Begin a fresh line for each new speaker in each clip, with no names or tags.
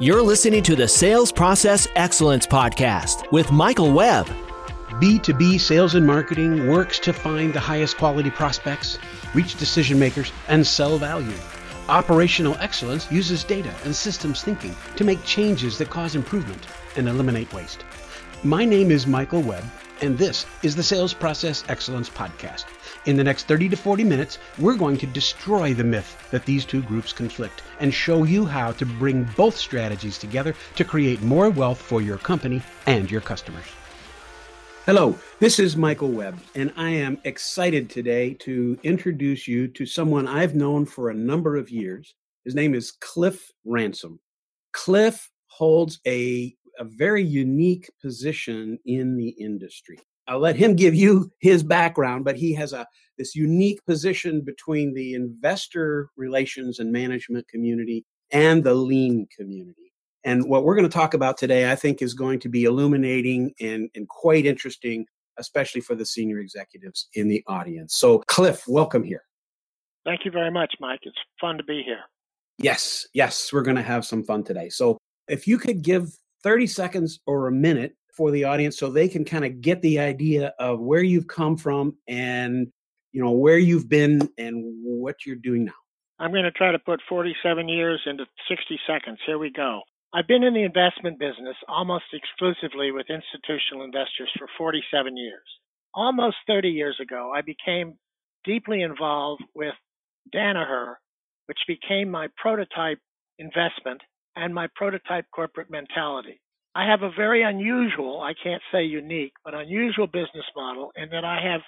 You're listening to the Sales Process Excellence Podcast with Michael Webb.
B2B sales and marketing works to find the highest quality prospects, reach decision makers, and sell value. Operational excellence uses data and systems thinking to make changes that cause improvement and eliminate waste. My name is Michael Webb, and this is the Sales Process Excellence Podcast. In the next 30 to 40 minutes, we're going to destroy the myth that these two groups conflict and show you how to bring both strategies together to create more wealth for your company and your customers. Hello, this is Michael Webb, and I am excited today to introduce you to someone I've known for a number of years. His name is Cliff Ransom. Cliff holds a, a very unique position in the industry. I'll let him give you his background, but he has a this unique position between the investor relations and management community and the lean community. And what we're going to talk about today, I think, is going to be illuminating and, and quite interesting, especially for the senior executives in the audience. So, Cliff, welcome here.
Thank you very much, Mike. It's fun to be here.
Yes, yes, we're going to have some fun today. So, if you could give 30 seconds or a minute for the audience so they can kind of get the idea of where you've come from and you know where you've been and what you're doing now.
I'm going to try to put 47 years into 60 seconds. Here we go. I've been in the investment business almost exclusively with institutional investors for 47 years. Almost 30 years ago i became deeply involved with danaher which became my prototype investment and my prototype corporate mentality I have a very unusual, I can't say unique, but unusual business model in that I have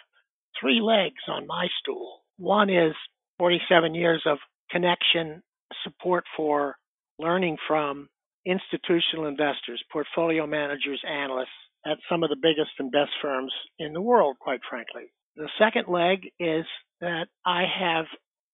three legs on my stool. One is 47 years of connection, support for learning from institutional investors, portfolio managers, analysts at some of the biggest and best firms in the world, quite frankly. The second leg is that I have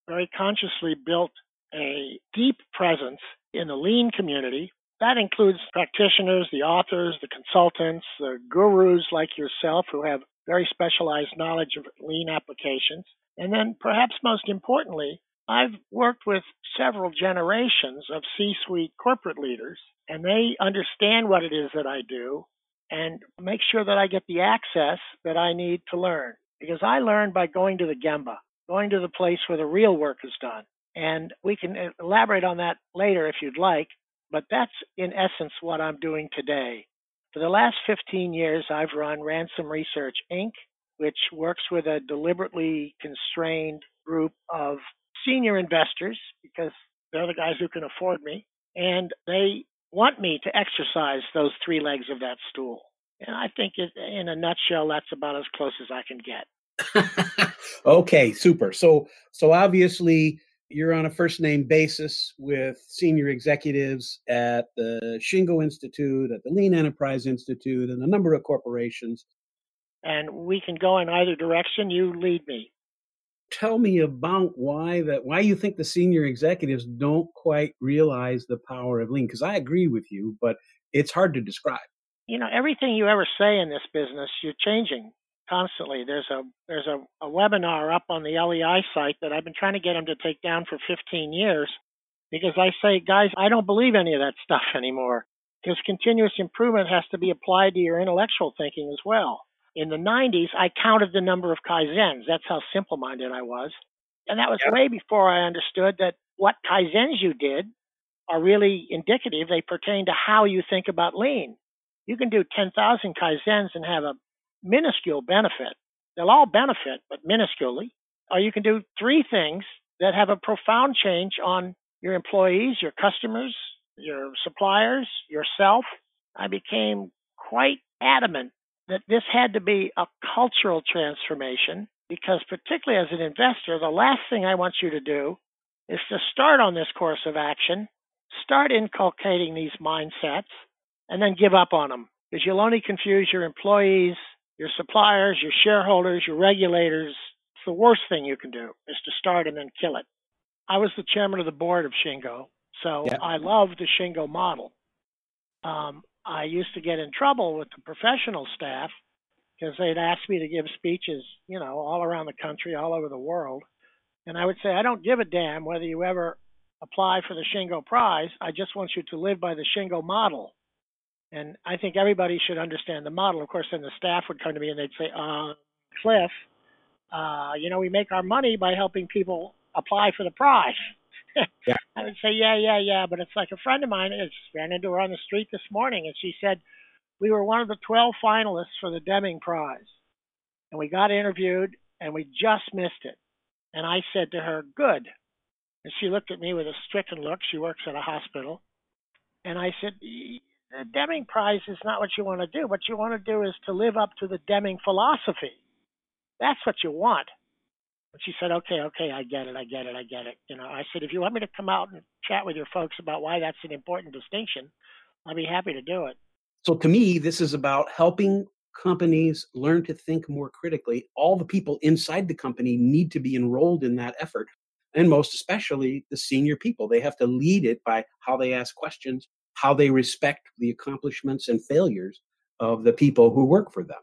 very consciously built a deep presence in the lean community that includes practitioners, the authors, the consultants, the gurus like yourself who have very specialized knowledge of lean applications. And then, perhaps most importantly, I've worked with several generations of C suite corporate leaders, and they understand what it is that I do and make sure that I get the access that I need to learn. Because I learn by going to the Gemba, going to the place where the real work is done. And we can uh, elaborate on that later if you'd like. But that's in essence what I'm doing today. For the last 15 years, I've run Ransom Research Inc., which works with a deliberately constrained group of senior investors because they're the guys who can afford me. And they want me to exercise those three legs of that stool. And I think it, in a nutshell, that's about as close as I can
get. okay, super. So, so obviously, you're on a first name basis with senior executives at the Shingo Institute, at the Lean Enterprise Institute, and a number of corporations.
And we can go in either direction. You lead me.
Tell me about why that why you think the senior executives don't quite realize the power of lean. Because I agree with you, but it's hard to describe.
You know, everything you ever say in this business, you're changing constantly. There's a there's a, a webinar up on the LEI site that I've been trying to get them to take down for 15 years because I say, guys, I don't believe any of that stuff anymore because continuous improvement has to be applied to your intellectual thinking as well. In the 90s, I counted the number of kaizens. That's how simple minded I was. And that was yeah. way before I understood that what kaizens you did are really indicative. They pertain to how you think about lean. You can do 10,000 kaizens and have a minuscule benefit. They'll all benefit, but minusculely. Or you can do three things that have a profound change on your employees, your customers, your suppliers, yourself. I became quite adamant that this had to be a cultural transformation because, particularly as an investor, the last thing I want you to do is to start on this course of action, start inculcating these mindsets, and then give up on them because you'll only confuse your employees your suppliers, your shareholders, your regulators. It's the worst thing you can do is to start and then kill it. I was the chairman of the board of Shingo, so yeah. I love the Shingo model. Um, I used to get in trouble with the professional staff because they'd ask me to give speeches, you know, all around the country, all over the world. And I would say, I don't give a damn whether you ever apply for the Shingo Prize. I just want you to live by the Shingo model. And I think everybody should understand the model. Of course, then the staff would come to me and they'd say, uh, Cliff, uh, you know, we make our money by helping people apply for the prize. yeah. I would say, yeah, yeah, yeah. But it's like a friend of mine is ran into her on the street this morning and she said, we were one of the 12 finalists for the Deming Prize. And we got interviewed and we just missed it. And I said to her, good. And she looked at me with a stricken look. She works at a hospital. And I said, the Deming Prize is not what you want to do. What you want to do is to live up to the Deming philosophy. That's what you want. And she said, okay, okay, I get it, I get it, I get it. You know, I said, if you want me to come out and chat with your folks about why that's an important distinction, I'll be happy to do it.
So to me, this is about helping companies learn to think more critically. All the people inside the company need to be enrolled in that effort. And most especially the senior people. They have to lead it by how they ask questions, how they respect the accomplishments and failures of the people who work for them.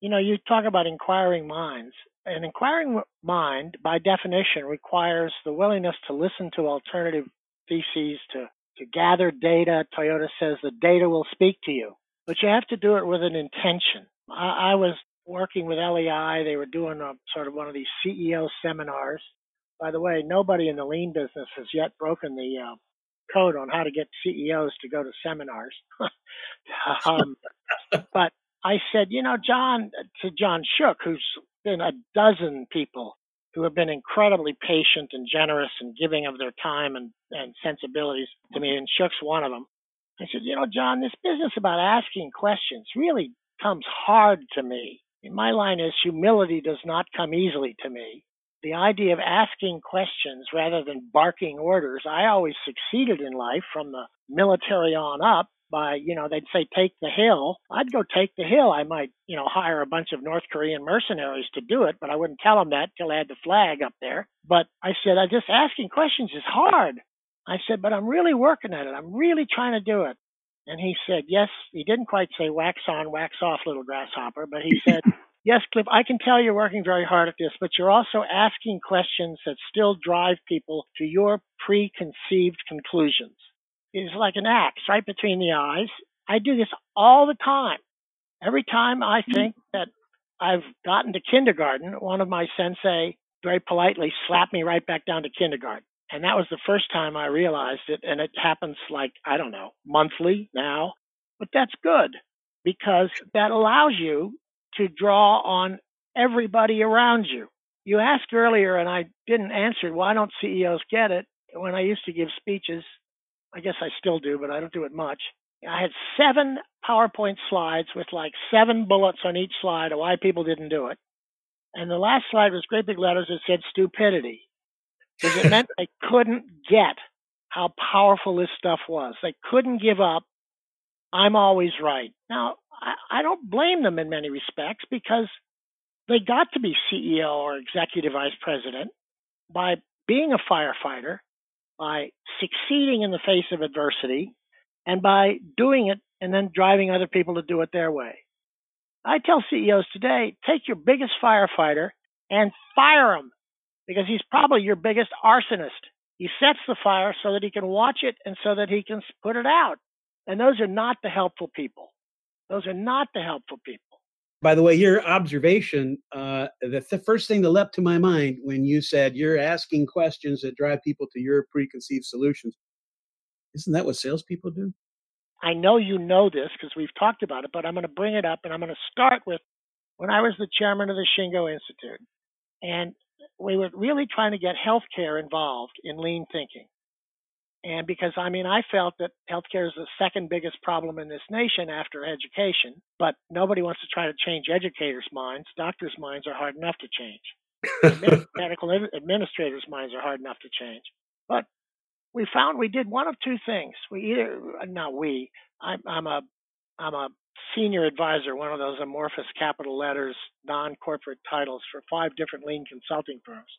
You know, you talk about inquiring minds. An inquiring mind, by definition, requires the willingness to listen to alternative theses, to, to gather data. Toyota says the data will speak to you, but you have to do it with an intention. I, I was working with LEI. They were doing a sort of one of these CEO seminars. By the way, nobody in the lean business has yet broken the uh, code on how to get CEOs to go to seminars. um, but I said, you know, John, to John Shook, who's been a dozen people who have been incredibly patient and generous and giving of their time and, and sensibilities to me, and Shook's one of them. I said, you know, John, this business about asking questions really comes hard to me. My line is humility does not come easily to me. The idea of asking questions rather than barking orders, I always succeeded in life from the military on up by, you know, they'd say, take the hill. I'd go take the hill. I might, you know, hire a bunch of North Korean mercenaries to do it, but I wouldn't tell them that till I had the flag up there. But I said, I just asking questions is hard. I said, but I'm really working at it. I'm really trying to do it. And he said, yes, he didn't quite say wax on, wax off, little grasshopper, but he said, yes, Cliff, I can tell you're working very hard at this, but you're also asking questions that still drive people to your preconceived conclusions It's like an axe right between the eyes. I do this all the time. Every time I mm-hmm. think that I've gotten to kindergarten, one of my sensei very politely slapped me right back down to kindergarten. And that was the first time I realized it. And it happens like, I don't know, monthly now. But that's good because that allows you to draw on everybody around you. You asked earlier, and I didn't answer, why don't CEOs get it? When I used to give speeches, I guess I still do, but I don't do it much. I had seven PowerPoint slides with like seven bullets on each slide of why people didn't do it. And the last slide was great big letters that said stupidity. Because it meant they couldn't get how powerful this stuff was. They couldn't give up. I'm always right. Now, I, I don't blame them in many respects because they got to be CEO or executive vice president by being a firefighter by succeeding in the face of adversity and by doing it and then driving other people to do it their way. I tell CEOs today take your biggest firefighter and fire him because he's probably your biggest arsonist. He sets the fire so that he can watch it and so that he can put it out. And those are not the helpful people. Those are not the helpful people.
By the way, your observation, uh, the, the first thing that leapt to my mind when you said you're asking questions that drive people to your preconceived solutions, isn't that what salespeople do?
I know you know this because we've talked about it, but I'm going to bring it up and I'm going to start with when I was the chairman of the Shingo Institute. And we were really trying to get healthcare involved in lean thinking. And because I mean, I felt that healthcare is the second biggest problem in this nation after education, but nobody wants to try to change educators' minds. Doctors' minds are hard enough to change. medical administrators' minds are hard enough to change. But we found we did one of two things. We either, not we, I'm, I'm a, I'm a senior advisor, one of those amorphous capital letters, non-corporate titles for five different lean consulting firms.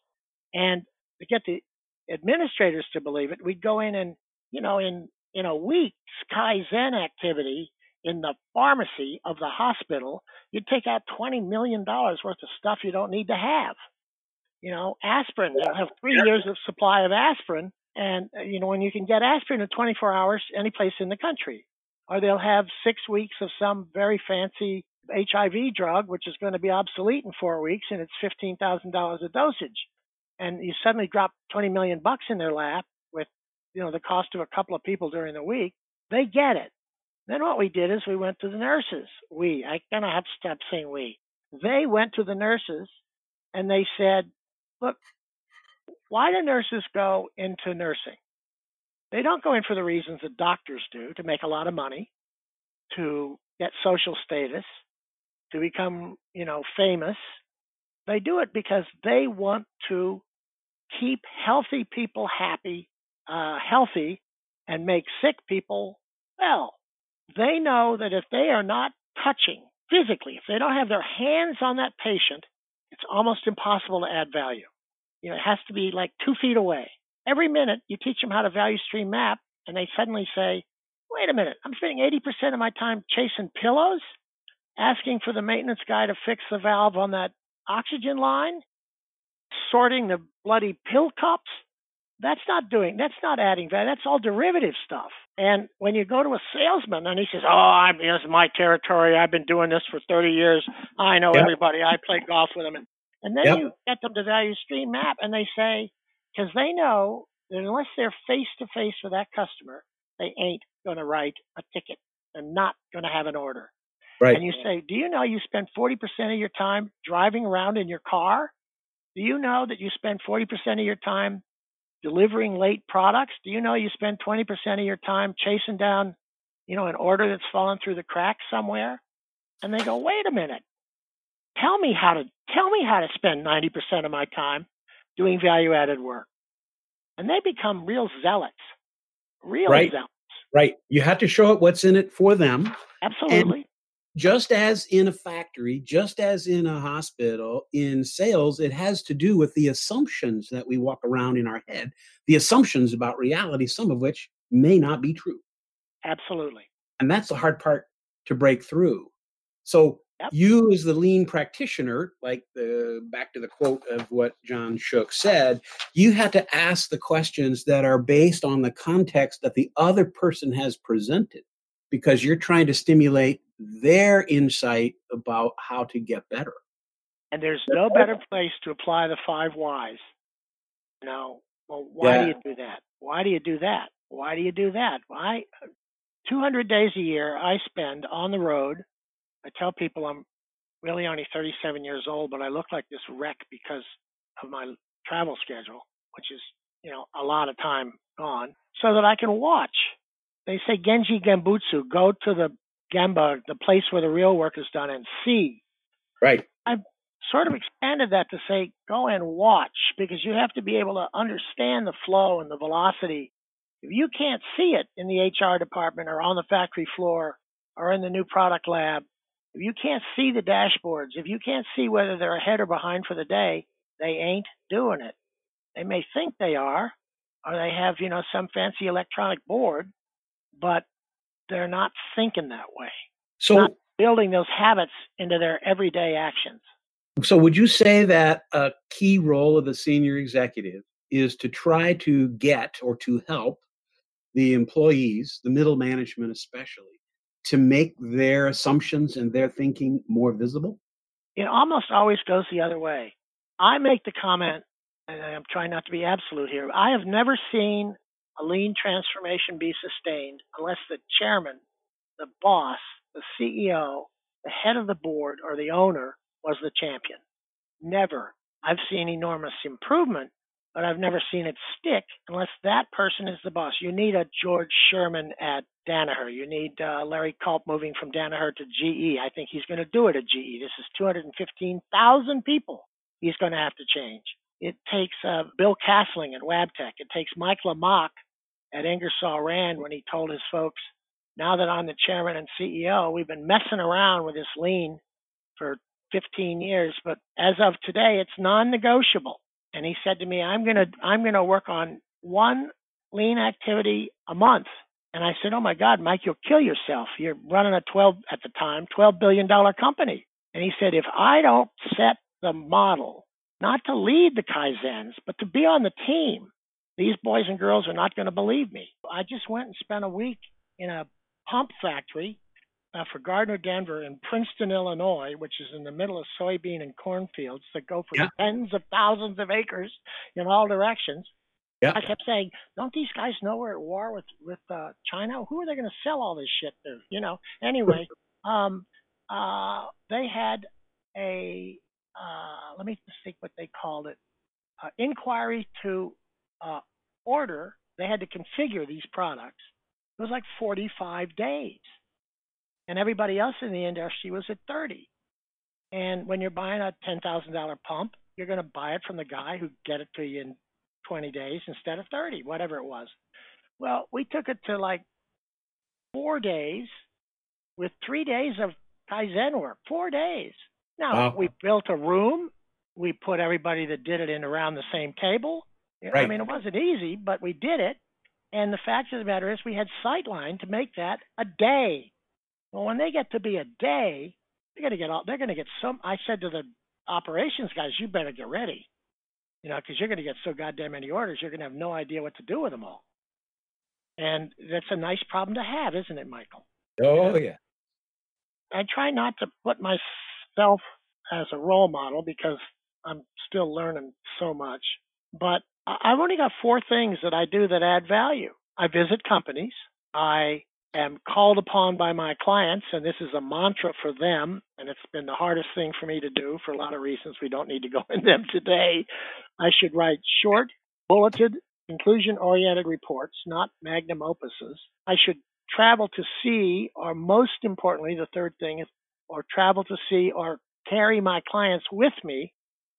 And to get the administrators to believe it, we'd go in and, you know, in, in a week's Kaizen activity in the pharmacy of the hospital, you'd take out $20 million worth of stuff you don't need to have. You know, aspirin, they'll have three years of supply of aspirin, And, uh, you know, when you can get aspirin in 24 hours any place in the country, or they'll have six weeks of some very fancy HIV drug, which is going to be obsolete in four weeks, and it's $15,000 a dosage. And you suddenly drop 20 million bucks in their lap with, you know, the cost of a couple of people during the week. They get it. Then what we did is we went to the nurses. We, I kind of have to stop saying we. They went to the nurses and they said, look, why do nurses go into nursing? They don't go in for the reasons that doctors do to make a lot of money, to get social status, to become, you know, famous. They do it because they want to keep healthy people happy, uh, healthy, and make sick people well. They know that if they are not touching physically, if they don't have their hands on that patient, it's almost impossible to add value. You know, it has to be like two feet away. Every minute you teach them how to value stream map, and they suddenly say, wait a minute, I'm spending 80% of my time chasing pillows, asking for the maintenance guy to fix the valve on that oxygen line, sorting the bloody pill cups. That's not doing, that's not adding value. That's all derivative stuff. And when you go to a salesman and he says, Oh, I'm, this is my territory. I've been doing this for 30 years. I know yep. everybody. I play golf with them. And, and then yep. you get them to value stream map and they say, because they know that unless they're face to face with that customer, they ain't going to write a ticket. They're not going to have an order.
Right.
And you say, Do you know you spend 40% of your time driving around in your car? Do you know that you spend 40% of your time delivering late products? Do you know you spend 20% of your time chasing down, you know, an order that's fallen through the cracks somewhere? And they go, wait a minute. Tell me how to tell me how to spend 90% of my time doing value added work. And they become real zealots. Real
right.
zealots.
Right. You have to show it what's in it for them.
Absolutely.
Just as in a factory, just as in a hospital, in sales, it has to do with the assumptions that we walk around in our head, the assumptions about reality, some of which may not be true.
Absolutely.
And that's the hard part to break through. So yep. you as the lean practitioner, like the back to the quote of what John Shook said, you have to ask the questions that are based on the context that the other person has presented because you're trying to stimulate their insight about how to get better.
And there's no better place to apply the five whys. Now, Well, why yeah. do you do that? Why do you do that? Why do you do that? Why? 200 days a year I spend on the road. I tell people I'm really only 37 years old, but I look like this wreck because of my travel schedule, which is, you know, a lot of time gone, so that I can watch. They say Genchi Genbutsu, go to the Gemba, the place where the real work is done, and see.
Right.
I've sort of expanded that to say go and watch because you have to be able to understand the flow and the velocity. If you can't see it in the HR department or on the factory floor or in the new product lab, if you can't see the dashboards, if you can't see whether they're ahead or behind for the day, they ain't doing it. They may think they are, or they have, you know, some fancy electronic board, but they're not thinking that way.
So
not building those habits into their everyday actions.
So would you say that a key role of the senior executive is to try to get or to help the employees, the middle management especially, to make their assumptions and their thinking more visible?
It almost always goes the other way. I make the comment, and I'm trying not to be absolute here. I have never seen a lean transformation be sustained unless the chairman, the boss, the CEO, the head of the board, or the owner was the champion. Never. I've seen enormous improvement, but I've never seen it stick unless that person is the boss. You need a George Sherman at Danaher. You need uh, Larry Culp moving from Danaher to GE. I think he's going to do it at GE. This is 215,000 people he's going to have to change. It takes uh, Bill Kassling at Wabtec. It takes Mike Lamach at Ingersoll Rand when he told his folks, now that I'm the chairman and CEO, we've been messing around with this lean for 15 years, but as of today, it's non-negotiable. And he said to me, I'm going to, I'm to work on one lean activity a month. And I said, Oh my God, Mike, you'll kill yourself. You're running a 12 at the time, $12 billion company. And he said, If I don't set the model, not to lead the Kaizens, but to be on the team, these boys and girls are not going to believe me. I just went and spent a week in a pump factory uh, for Gardner Denver in Princeton, Illinois, which is in the middle of soybean and cornfields that go for
Yeah.
tens of thousands of acres in all directions.
Yeah.
I kept saying, "Don't these guys know we're at war with with uh, China? Who are they going to sell all this shit to?" You know. Anyway, um, uh, they had a uh, let me think what they called it, uh, inquiry to uh, order. They had to configure these products. It was like 45 days, and everybody else in the industry was at 30. And when you're buying a $10,000 pump, you're going to buy it from the guy who get it to you in 20 days instead of 30, whatever it was. Well, we took it to like four days with three days of Kaizen work, four days. Now,
Wow.
we built a room. We put everybody that did it in around the same table. I mean, it wasn't easy, but we did it. And the fact of the matter is, we had sightline to make that a day. Well, when they get to be a day, they're going to get all. They're to get some. I said to the operations guys, "You better get ready, you know, because you're going to get so goddamn many orders. You're going to have no idea what to do with them all." And that's a nice problem to have, isn't it, Michael?
Oh yeah.
I try not to put myself as a role model because I'm still learning so much. But I've only got four things that I do that add value. I visit companies. I am called upon by my clients, and this is a mantra for them. And it's been the hardest thing for me to do for a lot of reasons. We don't need to go into them today. I should write short, bulleted, conclusion oriented reports, not magnum opuses. I should travel to see, or most importantly, the third thing is, or travel to see or carry my clients with me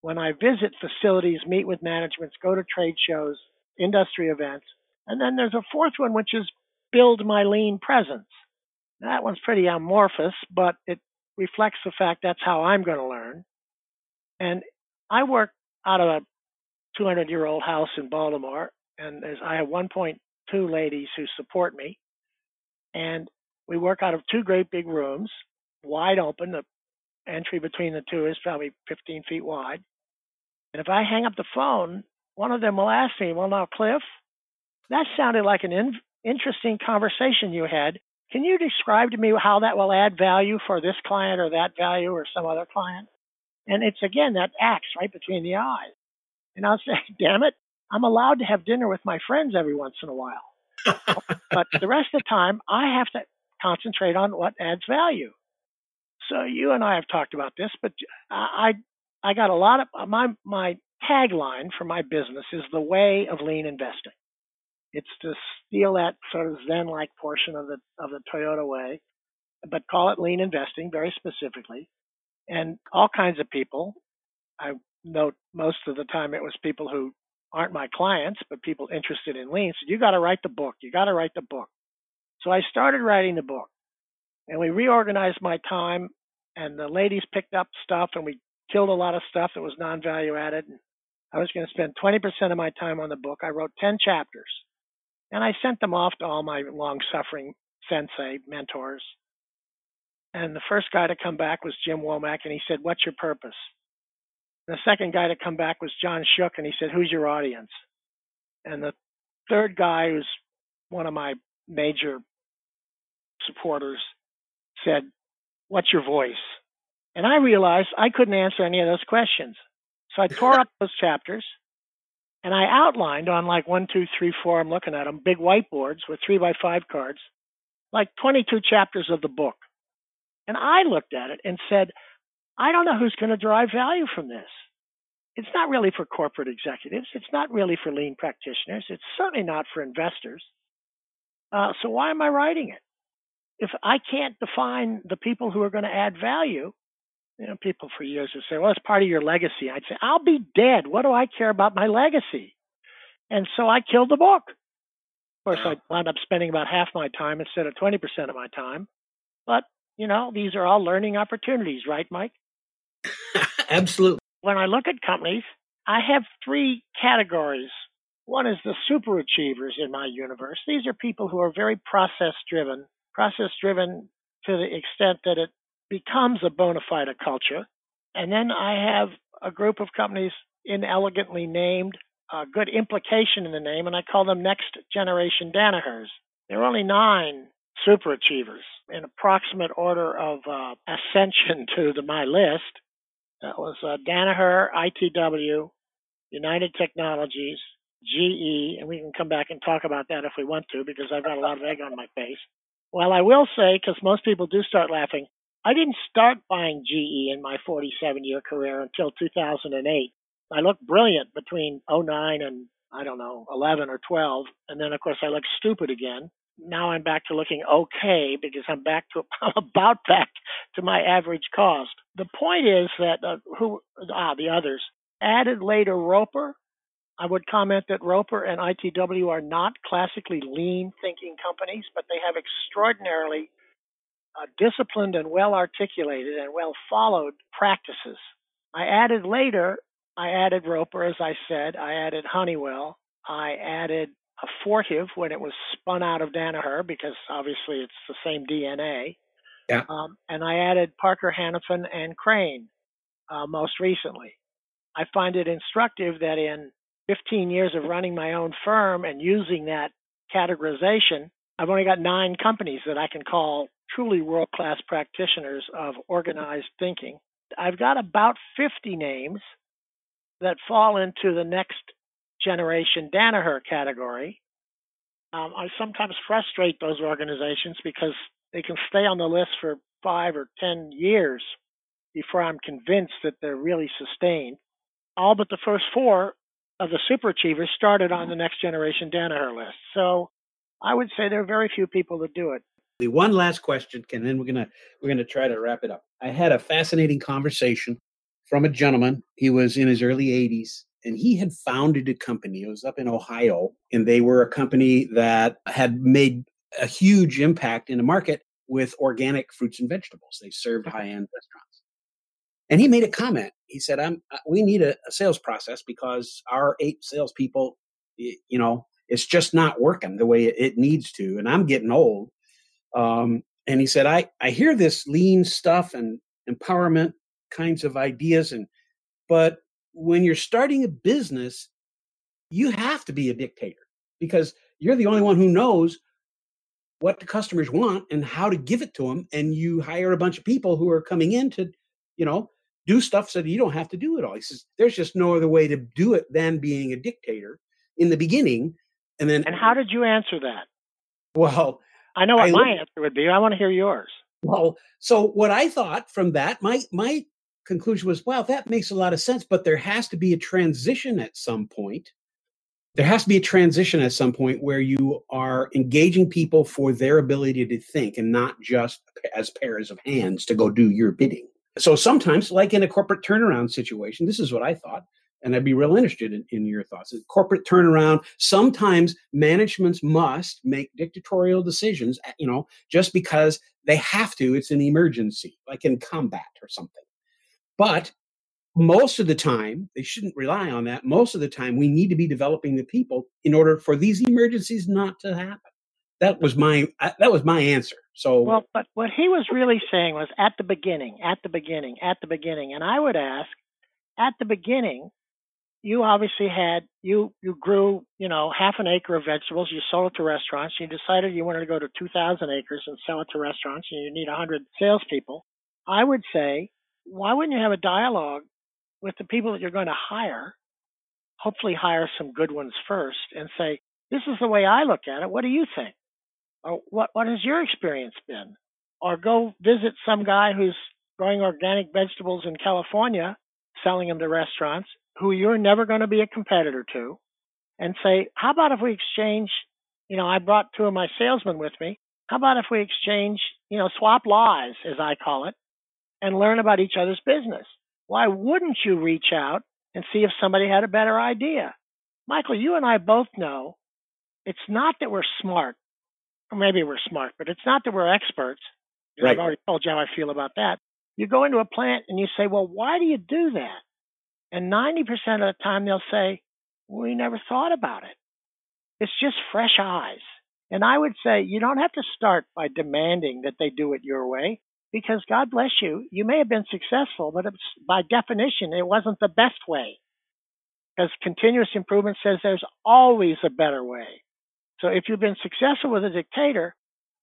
when I visit facilities, meet with managements, go to trade shows, industry events. And then there's a fourth one, which is build my lean presence. That one's pretty amorphous, but it reflects the fact that's how I'm going to learn. And I work out of a 200 year old house in Baltimore, and I have 1.2 ladies who support me. And we work out of two great big rooms, wide open. The entry between the two is probably 15 feet wide. And if I hang up the phone, one of them will ask me, Well, now, Cliff, that sounded like an in- interesting conversation you had. Can you describe to me how that will add value for this client or that value or some other client? And it's again that axe right between the eyes. And I'll say, damn it, I'm allowed to have dinner with my friends every once in a while. but the rest of the time, I have to concentrate on what adds value. So you and I have talked about this, but I I got a lot of my my tagline for my business is the way of lean investing. It's to steal that sort of Zen-like portion of the of the Toyota way, but call it lean investing very specifically. And all kinds of people. I note most of the time it was people who aren't my clients, but people interested in lean said, "You got to write the book. You got to write the book." So I started writing the book, and we reorganized my time. And the ladies picked up stuff, and we killed a lot of stuff that was non-value added. I was going to spend 20% of my time on the book. I wrote 10 chapters, and I sent them off to all my long-suffering sensei mentors. And the first guy to come back was Jim Womack, and he said, "What's your purpose?" The second guy to come back was John Shook, and he said, Who's your audience? And the third guy, who's one of my major supporters, said, What's your voice? And I realized I couldn't answer any of those questions. So I tore up those chapters and I outlined on like one, two, three, four, I'm looking at them, big whiteboards with three by five cards, like 22 chapters of the book. And I looked at it and said, I don't know who's going to derive value from this. It's not really for corporate executives. It's not really for lean practitioners. It's certainly not for investors. Uh, so why am I writing it? If I can't define the people who are going to add value, you know, people for years would say, well, it's part of your legacy. I'd say, I'll be dead. What do I care about my legacy? And so I killed the book. Of course, I wound up spending about half my time instead of 20% of my time. But, you know, these are all learning opportunities, right, Mike?
Absolutely.
When I look at companies, I have three categories. One is the super achievers in my universe. These are people who are very process driven, process driven to the extent that it becomes a bona fide culture. And then I have a group of companies inelegantly named a good implication in the name, and I call them next generation Danahers. There are only nine super achievers in approximate order of uh, ascension to the, my list. That was uh, Danaher, ITW, United Technologies, GE, and we can come back and talk about that if we want to because I've got a lot of egg on my face. Well, I will say, because most people do start laughing, I didn't start buying GE in my 47 year career until 2008. I looked brilliant between 09 and I don't know, 11 or 12. And then, of course, I looked stupid again. Now I'm back to looking okay because I'm back to I'm about back to my average cost. The point is that uh, who ah the others added later Roper. I would comment that Roper and ITW are not classically lean thinking companies, but they have extraordinarily uh, disciplined and well articulated and well followed practices. I added later I added Roper, as I said. I added Honeywell. I added a Fortive when it was spun out of Danaher because obviously it's the same DNA.
Yeah.
Um, and I added Parker Hannifin and Crane uh, most recently. I find it instructive that in 15 years of running my own firm and using that categorization, I've only got nine companies that I can call truly world class practitioners of organized thinking. I've got about 50 names that fall into the next generation Danaher category. Um, I sometimes frustrate those organizations because they can stay on the list for five or ten years before I'm convinced that they're really sustained. All but the first four of the super achievers started on the next generation Danaher list. So I would say there are very few people that do it.
The one last question, and then we're gonna we're gonna try to wrap it up. I had a fascinating conversation from a gentleman. He was in his early 80s and he had founded a company. It was up in Ohio, and they were a company that had made a huge impact in the market with organic fruits and vegetables. They served high end restaurants. And he made a comment. He said, "I'm. Uh, we need a, a sales process because our eight salespeople, you know, it's just not working the way it needs to, and I'm getting old." Um, and he said, "I I hear this lean stuff and empowerment kinds of ideas and but when you're starting a business you have to be a dictator because you're the only one who knows what the customers want and how to give it to them and you hire a bunch of people who are coming in to you know do stuff so that you don't have to do it all he says there's just no other way to do it than being a dictator in the beginning and then
and how did you answer that
well
i know what I, my answer would be i want to hear yours
well so what i thought from that my my conclusion was, wow, that makes a lot of sense, but there has to be a transition at some point. There has to be a transition at some point where you are engaging people for their ability to think and not just as pairs of hands to go do your bidding. So sometimes, like in a corporate turnaround situation, this is what I thought, and I'd be real interested in, in your thoughts. Corporate turnaround, sometimes managements must make dictatorial decisions, you know, just because they have to. It's an emergency, like in combat or something. But most of the time, they shouldn't rely on that. Most of the time, we need to be developing the people in order for these emergencies not to happen. That was my that was my answer. So
well, but what he was really saying was at the beginning, at the beginning, at the beginning, and I would ask, at the beginning, you obviously had you you grew you know half an acre of vegetables. You sold it to restaurants. You decided you wanted to go to two thousand acres and sell it to restaurants, and you need a hundred salespeople. I would say why wouldn't you have a dialogue with the people that you're going to hire? Hopefully, hire some good ones first and say, This is the way I look at it. What do you think? Or what, what has your experience been? Or go visit some guy who's growing organic vegetables in California, selling them to restaurants who you're never going to be a competitor to, and say, How about if we exchange? You know, I brought two of my salesmen with me. How about if we exchange, you know, swap lies, as I call it, and learn about each other's business. Why wouldn't you reach out and see if somebody had a better idea? Michael, you and I both know it's not that we're smart, or maybe we're smart, but it's not that we're experts.
Right.
I've already told you how I feel about that. You go into a plant and you say, well, why do you do that? And 90% of the time they'll say, we never thought about it. It's just fresh eyes. And I would say you don't have to start by demanding that they do it your way because God bless you, you may have been successful, but by definition, it wasn't the best way. because continuous improvement says there's always a better way. So if you've been successful with a dictator,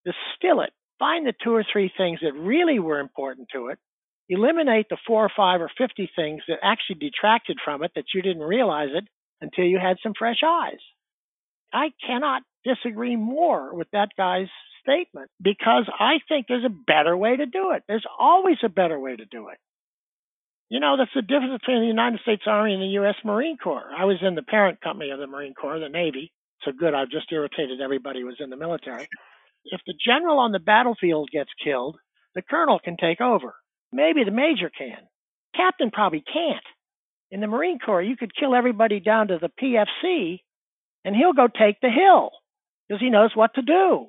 distill it. Find the two or three things that really were important to it. Eliminate the four or five or 50 things that actually detracted from it that you didn't realize it until you had some fresh eyes. I cannot disagree more with that guy's statement because I think there's a better way to do it. There's always a better way to do it. You know, that's the difference between the United States Army and the U.S. Marine Corps. I was in the parent company of the Marine Corps, the Navy. So good, I've just irritated everybody who was in the military. If the general on the battlefield gets killed, the colonel can take over. Maybe the major can. Captain probably can't. In the Marine Corps, you could kill everybody down to the PFC, and he'll go take the hill because he knows what to do.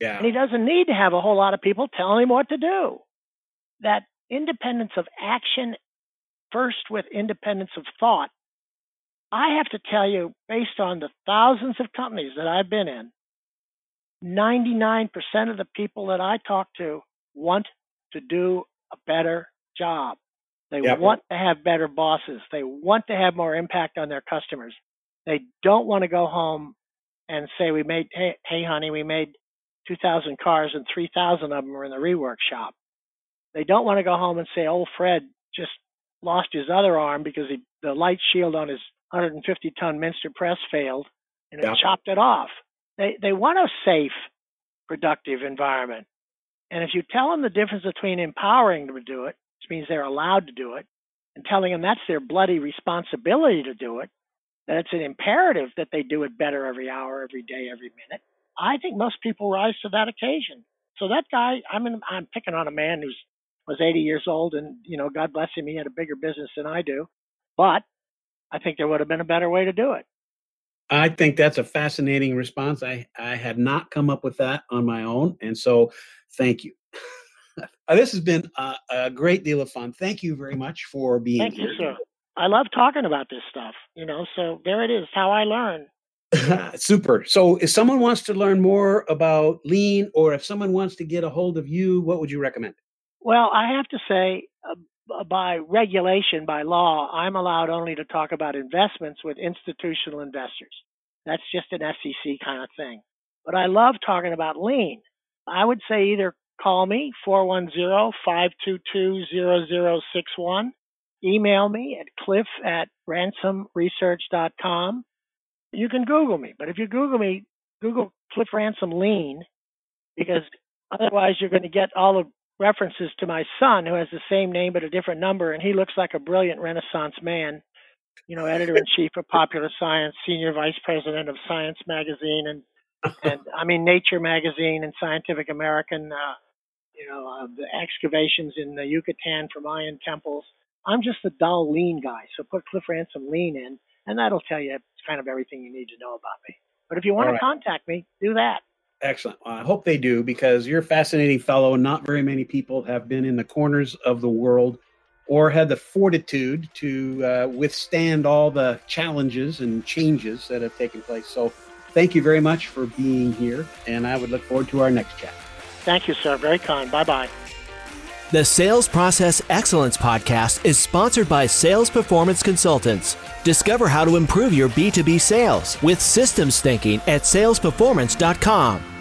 Yeah.
And he doesn't need to have a whole lot of people telling him what to do. That independence of action first with independence of thought. I have to tell you, based on the thousands of companies that I've been in, 99% of the people that I talk to want to do a better job. They
Yep.
want to have better bosses. They want to have more impact on their customers. They don't want to go home and say, "We made, hey, hey honey, we made 2,000 cars and 3,000 of them were in the rework shop." They don't want to go home and say, "Old Fred just lost his other arm because he, the light shield on his 150 ton Minster press failed and it chopped it off." They they want a safe, productive environment. And if you tell them the difference between empowering them to do it, which means they're allowed to do it, and telling them that's their bloody responsibility to do it, that it's an imperative that they do it better every hour, every day, every minute, I think most people rise to that occasion. So that guy, I mean, I'm picking on a man who's was 80 years old, and you know, God bless him, he had a bigger business than I do, but I think there would have been a better way to do it.
I think that's a fascinating response. I, I had not come up with that on my own. And so thank you. This has been a, a great deal of fun. Thank you very much for being
Thank
here.
you, sir. I love talking about this stuff, you know. So there it is, how I learn.
Super. So if someone wants to learn more about lean or if someone wants to get a hold of you, what would you recommend?
Well, I have to say, uh, by regulation, by law, I'm allowed only to talk about investments with institutional investors. That's just an SEC kind of thing. But I love talking about lean. I would say either call me 410-522-0061, email me at cliff at ransomresearch.com. You can Google me, but if you Google me, Google Cliff Ransom Lean, because otherwise you're going to get all the references to my son who has the same name but a different number and he looks like a brilliant renaissance man. You know editor in chief of popular science senior vice president of science magazine and and i mean nature magazine and scientific american uh, you know uh, the excavations in the yucatan for mayan temples. I'm just a dull lean guy so put cliff ransom lean in and that'll tell you kind of everything you need to know about me. But if you want
All
to
right.
contact me do that
Excellent. Well, I hope they do because you're a fascinating fellow. Not very many people have been in the corners of the world or had the fortitude to uh, withstand all the challenges and changes that have taken place. So, thank you very much for being here, and I would look forward to our next chat.
thank you sir very kind bye bye
The Sales Process Excellence Podcast is sponsored by Sales Performance Consultants. Discover how to improve your B2B sales with systems thinking at salesperformance.com.